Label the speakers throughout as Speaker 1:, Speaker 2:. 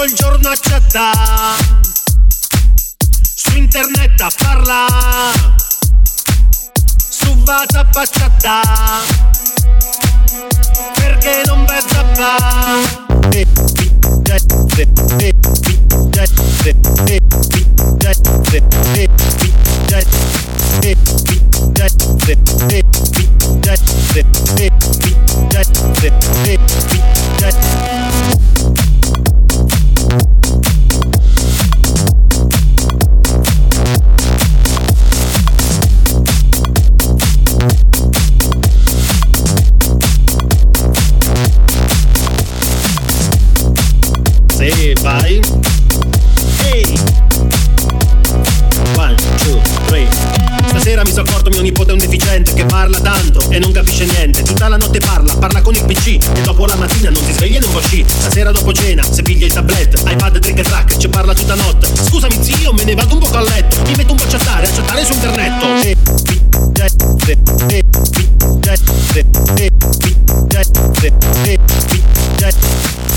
Speaker 1: tutto il giorno a chattare Su internet a parlare Su WhatsApp a chattare Perché non vai zappare Sì, vai. Ehi! One, two, three. Stasera mi sono accorto mio nipote è un deficiente che parla tanto e non capisce niente. Tutta la notte parla, parla con il PC e dopo la mattina non si sveglia e non va sci. Stasera dopo cena, se piglia il tablet, iPad, drink e track, ci parla tutta notte. Scusami zio, me ne vado un po' a letto. Mi metto un po' a chattare, a chattare su internet.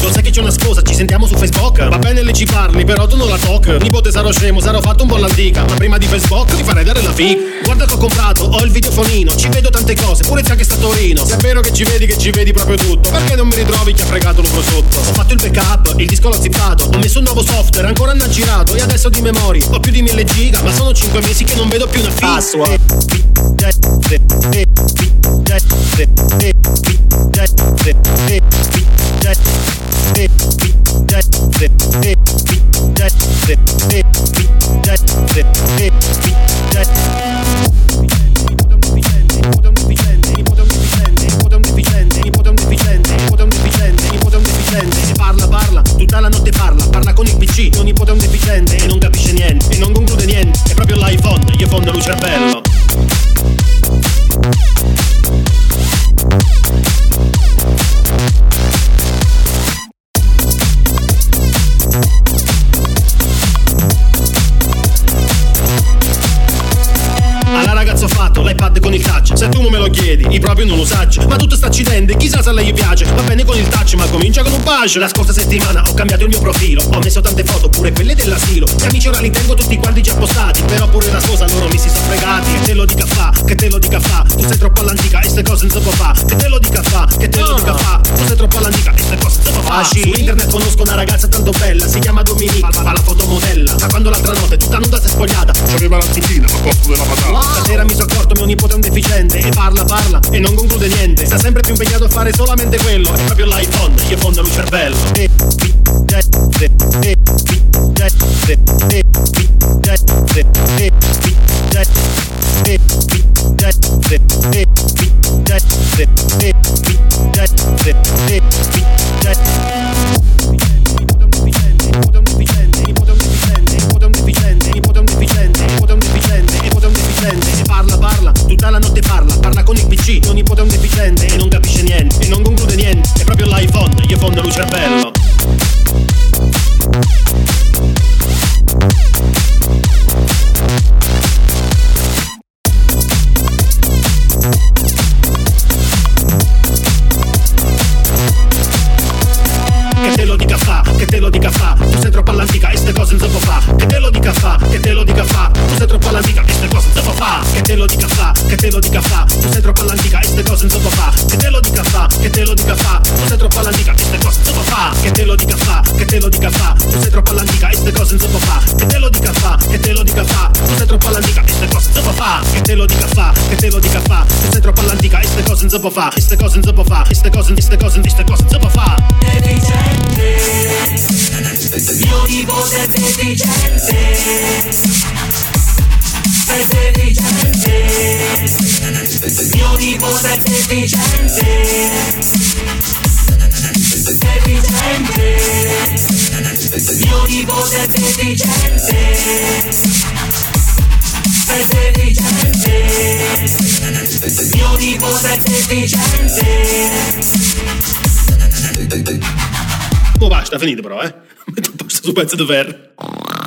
Speaker 1: Lo sai che c'è una scusa, ci sentiamo su Facebook. Va bene le ci parli, però tu non la tocchi Nipote sarò scemo, sarò fatto un po' l'antica Ma prima di Facebook ti farei dare la fic Guarda che ho comprato, ho il videofonino Ci vedo tante cose, pure c'è anche sta Torino Se è vero che ci vedi, che ci vedi proprio tutto Perché non mi ritrovi chi ha fregato il prosciutto Ho fatto il backup, il disco l'ho zippato Ho messo un nuovo software, ancora non ha girato E adesso di memoria, ho più di 1000 giga Ma sono 5 mesi che non vedo più una fic Password. Parla, il non nipote è un deficiente e non capisce niente, e non conclude niente, è proprio l'iPhone, gli fonda lui cervello. Se tu non me lo chiedi, io proprio non lo saccio Ma tutto sta accidente, chissà se a lei piace. Va bene con il touch, ma comincia con un bacio. La scorsa settimana ho cambiato il mio profilo. Ho messo tante foto, pure quelle dell'asilo Gli amici ora li tengo tutti quanti già postati Però pure la sposa loro mi si sono fregati. Che te lo dica fa, che te lo dica fa. Tu sei troppo all'antica e ste cose non si può fa. Che te lo dica fa, che te lo dica fa può fa Su internet conosco una ragazza tanto bella Si chiama Dominica, fa la fotomodella. Ma quando l'altra notte tutta nuda si è spogliata.
Speaker 2: C'aveva la zucchina a posto della patata.
Speaker 1: Stasera mi sono accorto mio nipote è un deficiente. E parla, parla e non conclude niente. Sta sempre più impegnato a fare solamente quello. È proprio l'iPhone, gli fonda lui cervello. Parla, parla, il non è un deficiente e non capisce niente, e non conclude niente, è proprio l'iPhone, gli fonda lui cervello. Fa, che te lo dica fa Tu sei troppo all'antica e ste cose non si fa Che te lo dica fa, che te lo dica fa Tu sei troppo all'antica e ste cose non si fa Che te lo dica fa, che te lo dica fa Tu sei troppo all'antica e ste cose non si fa Che te lo dica fa, che te lo dica fa Tu sei troppo all'antica e ste cose non si fa Che te lo dica fa, che te lo dica fa Tu sei troppo all'antica e ste cose non si fa Che te lo dica fa, che te lo dica fa Tu sei troppo all'antica e ste cose non si fa Che te lo dica fa, che te lo dica fa Tu sei troppo all'antica e ste cose non si fa E ste cose non fa E ste cose, e ste cose, e ste cose non fa Oh basta, finito però, eh. Metto un posto su pezzo di ferro.